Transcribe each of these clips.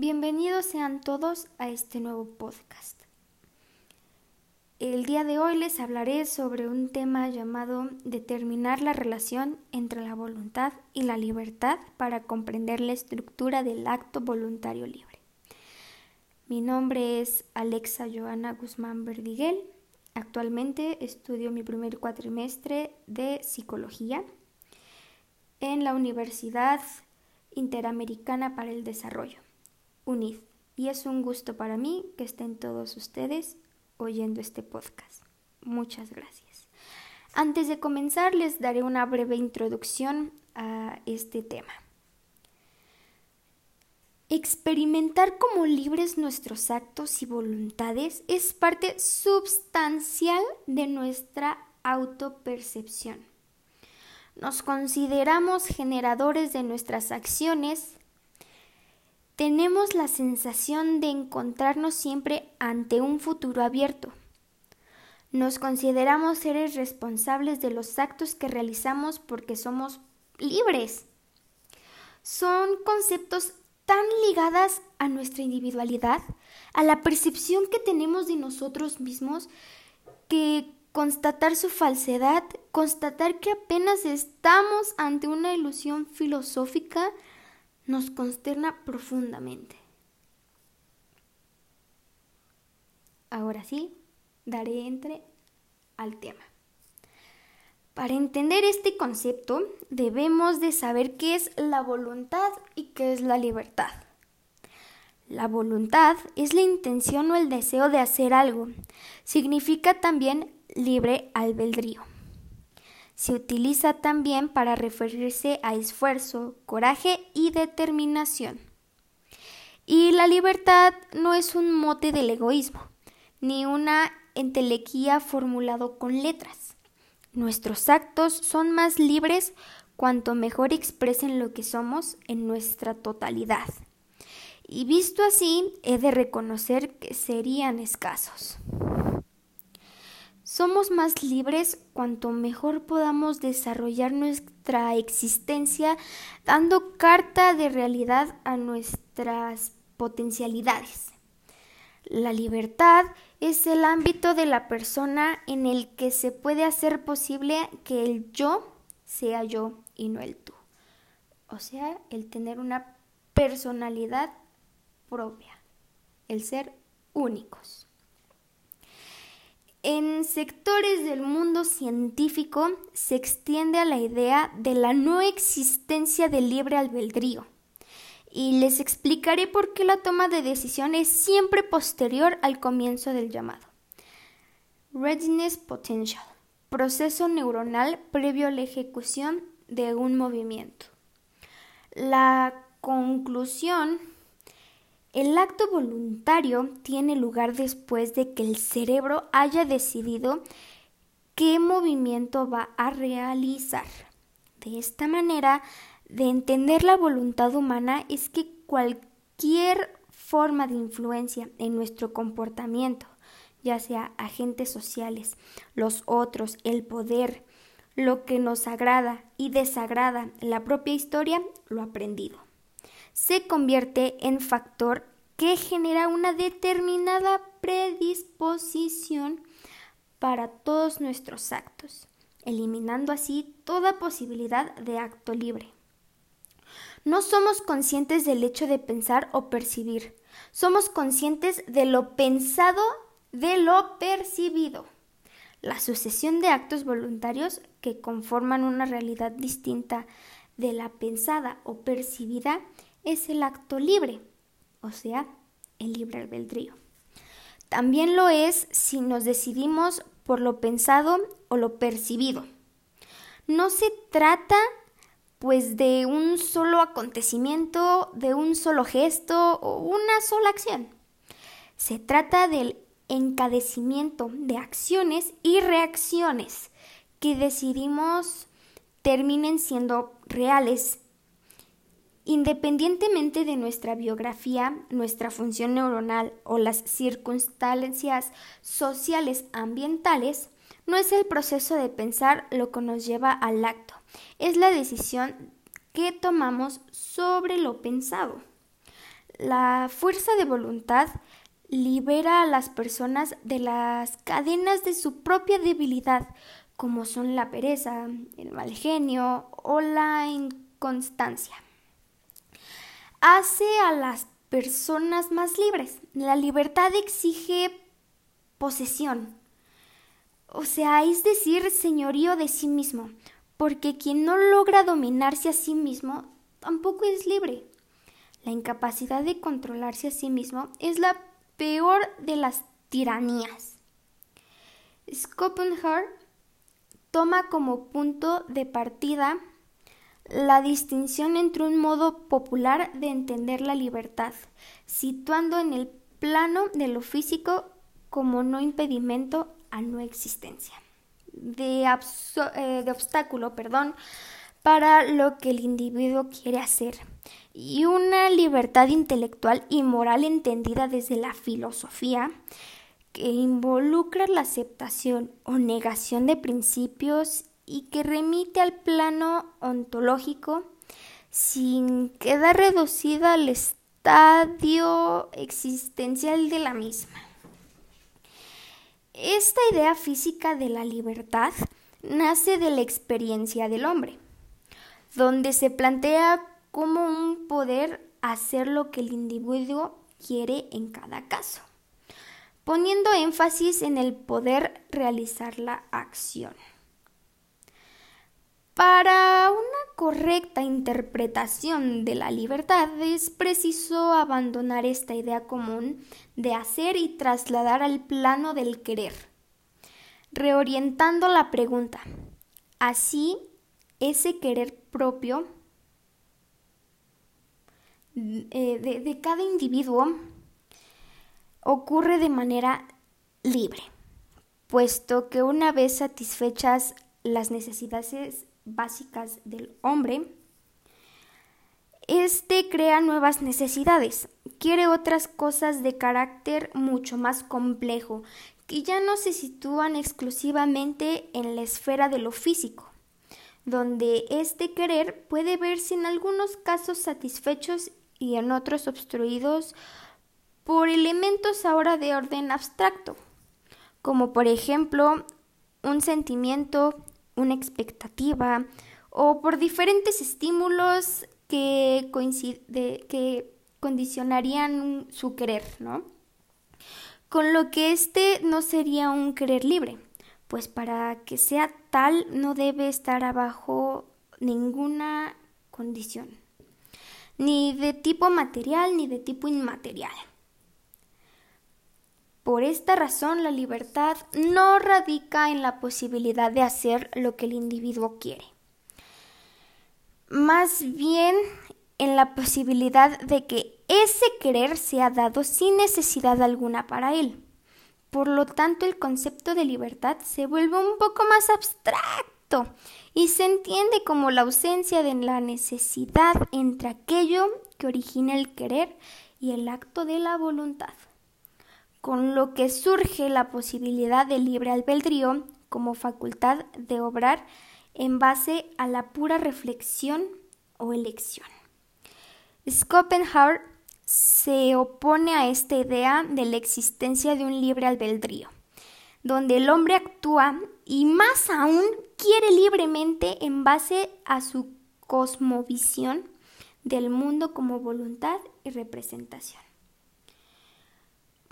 Bienvenidos sean todos a este nuevo podcast. El día de hoy les hablaré sobre un tema llamado determinar la relación entre la voluntad y la libertad para comprender la estructura del acto voluntario libre. Mi nombre es Alexa Joana Guzmán Verdiguel. Actualmente estudio mi primer cuatrimestre de psicología en la Universidad Interamericana para el Desarrollo Y es un gusto para mí que estén todos ustedes oyendo este podcast. Muchas gracias. Antes de comenzar, les daré una breve introducción a este tema. Experimentar como libres nuestros actos y voluntades es parte substancial de nuestra autopercepción. Nos consideramos generadores de nuestras acciones tenemos la sensación de encontrarnos siempre ante un futuro abierto. Nos consideramos seres responsables de los actos que realizamos porque somos libres. Son conceptos tan ligadas a nuestra individualidad, a la percepción que tenemos de nosotros mismos, que constatar su falsedad, constatar que apenas estamos ante una ilusión filosófica, nos consterna profundamente. Ahora sí, daré entre al tema. Para entender este concepto debemos de saber qué es la voluntad y qué es la libertad. La voluntad es la intención o el deseo de hacer algo. Significa también libre albedrío. Se utiliza también para referirse a esfuerzo, coraje y determinación. Y la libertad no es un mote del egoísmo, ni una entelequía formulado con letras. Nuestros actos son más libres cuanto mejor expresen lo que somos en nuestra totalidad. Y visto así, he de reconocer que serían escasos. Somos más libres cuanto mejor podamos desarrollar nuestra existencia dando carta de realidad a nuestras potencialidades. La libertad es el ámbito de la persona en el que se puede hacer posible que el yo sea yo y no el tú. O sea, el tener una personalidad propia, el ser únicos. En sectores del mundo científico se extiende a la idea de la no existencia del libre albedrío. Y les explicaré por qué la toma de decisión es siempre posterior al comienzo del llamado. Readiness Potential, proceso neuronal previo a la ejecución de un movimiento. La conclusión el acto voluntario tiene lugar después de que el cerebro haya decidido qué movimiento va a realizar. De esta manera, de entender la voluntad humana es que cualquier forma de influencia en nuestro comportamiento, ya sea agentes sociales, los otros, el poder, lo que nos agrada y desagrada, la propia historia, lo aprendido se convierte en factor que genera una determinada predisposición para todos nuestros actos, eliminando así toda posibilidad de acto libre. No somos conscientes del hecho de pensar o percibir, somos conscientes de lo pensado, de lo percibido. La sucesión de actos voluntarios que conforman una realidad distinta de la pensada o percibida es el acto libre, o sea, el libre albedrío. También lo es si nos decidimos por lo pensado o lo percibido. No se trata pues de un solo acontecimiento, de un solo gesto o una sola acción. Se trata del encadecimiento de acciones y reacciones que decidimos terminen siendo reales Independientemente de nuestra biografía, nuestra función neuronal o las circunstancias sociales ambientales, no es el proceso de pensar lo que nos lleva al acto, es la decisión que tomamos sobre lo pensado. La fuerza de voluntad libera a las personas de las cadenas de su propia debilidad, como son la pereza, el mal genio o la inconstancia. Hace a las personas más libres. La libertad exige posesión, o sea, es decir, señorío de sí mismo, porque quien no logra dominarse a sí mismo tampoco es libre. La incapacidad de controlarse a sí mismo es la peor de las tiranías. Schopenhauer toma como punto de partida la distinción entre un modo popular de entender la libertad, situando en el plano de lo físico como no impedimento a no existencia, de, eh, de obstáculo, perdón, para lo que el individuo quiere hacer y una libertad intelectual y moral entendida desde la filosofía que involucra la aceptación o negación de principios y que remite al plano ontológico sin quedar reducida al estadio existencial de la misma. Esta idea física de la libertad nace de la experiencia del hombre, donde se plantea como un poder hacer lo que el individuo quiere en cada caso, poniendo énfasis en el poder realizar la acción. Para una correcta interpretación de la libertad es preciso abandonar esta idea común de hacer y trasladar al plano del querer, reorientando la pregunta. Así, ese querer propio eh, de, de cada individuo ocurre de manera libre, puesto que una vez satisfechas las necesidades básicas del hombre, este crea nuevas necesidades, quiere otras cosas de carácter mucho más complejo, que ya no se sitúan exclusivamente en la esfera de lo físico, donde este querer puede verse en algunos casos satisfechos y en otros obstruidos por elementos ahora de orden abstracto, como por ejemplo un sentimiento, una expectativa o por diferentes estímulos que, que condicionarían su querer, ¿no? Con lo que este no sería un querer libre, pues para que sea tal no debe estar abajo ninguna condición, ni de tipo material ni de tipo inmaterial. Por esta razón, la libertad no radica en la posibilidad de hacer lo que el individuo quiere, más bien en la posibilidad de que ese querer sea dado sin necesidad alguna para él. Por lo tanto, el concepto de libertad se vuelve un poco más abstracto y se entiende como la ausencia de la necesidad entre aquello que origina el querer y el acto de la voluntad con lo que surge la posibilidad del libre albedrío como facultad de obrar en base a la pura reflexión o elección. Schopenhauer se opone a esta idea de la existencia de un libre albedrío, donde el hombre actúa y más aún quiere libremente en base a su cosmovisión del mundo como voluntad y representación.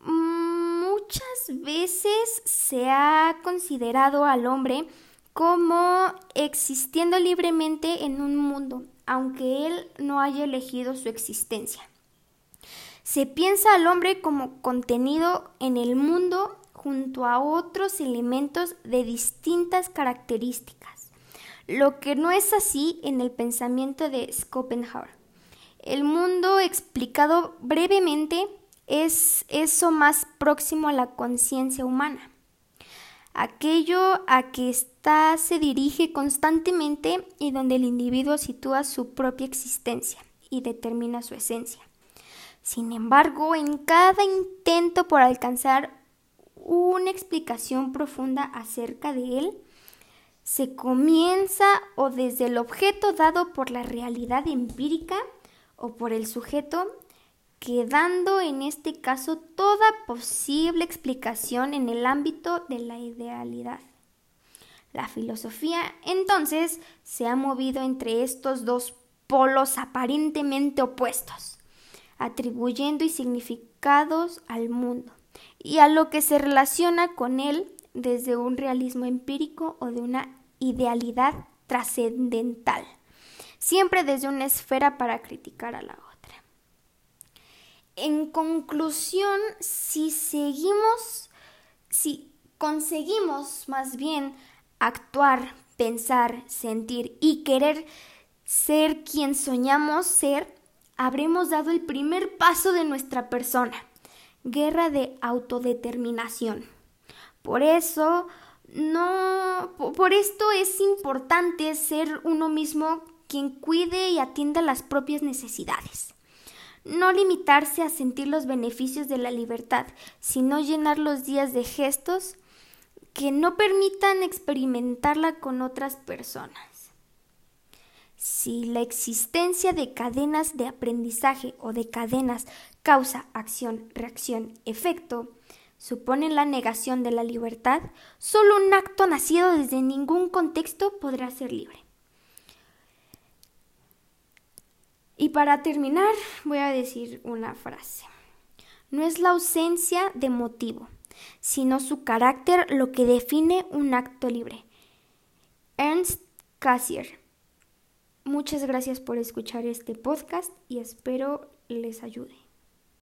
Muchas veces se ha considerado al hombre como existiendo libremente en un mundo, aunque él no haya elegido su existencia. Se piensa al hombre como contenido en el mundo junto a otros elementos de distintas características, lo que no es así en el pensamiento de Schopenhauer. El mundo explicado brevemente es eso más próximo a la conciencia humana. Aquello a que ésta se dirige constantemente y donde el individuo sitúa su propia existencia y determina su esencia. Sin embargo, en cada intento por alcanzar una explicación profunda acerca de él, se comienza o desde el objeto dado por la realidad empírica o por el sujeto quedando en este caso toda posible explicación en el ámbito de la idealidad. La filosofía entonces se ha movido entre estos dos polos aparentemente opuestos, atribuyendo y significados al mundo y a lo que se relaciona con él desde un realismo empírico o de una idealidad trascendental, siempre desde una esfera para criticar a la otra. En conclusión, si seguimos, si conseguimos más bien actuar, pensar, sentir y querer ser quien soñamos ser, habremos dado el primer paso de nuestra persona. Guerra de autodeterminación. Por eso, no, por esto es importante ser uno mismo quien cuide y atienda las propias necesidades. No limitarse a sentir los beneficios de la libertad, sino llenar los días de gestos que no permitan experimentarla con otras personas. Si la existencia de cadenas de aprendizaje o de cadenas causa, acción, reacción, efecto, suponen la negación de la libertad, solo un acto nacido desde ningún contexto podrá ser libre. Y para terminar, voy a decir una frase. No es la ausencia de motivo, sino su carácter lo que define un acto libre. Ernst Cassier. Muchas gracias por escuchar este podcast y espero les ayude.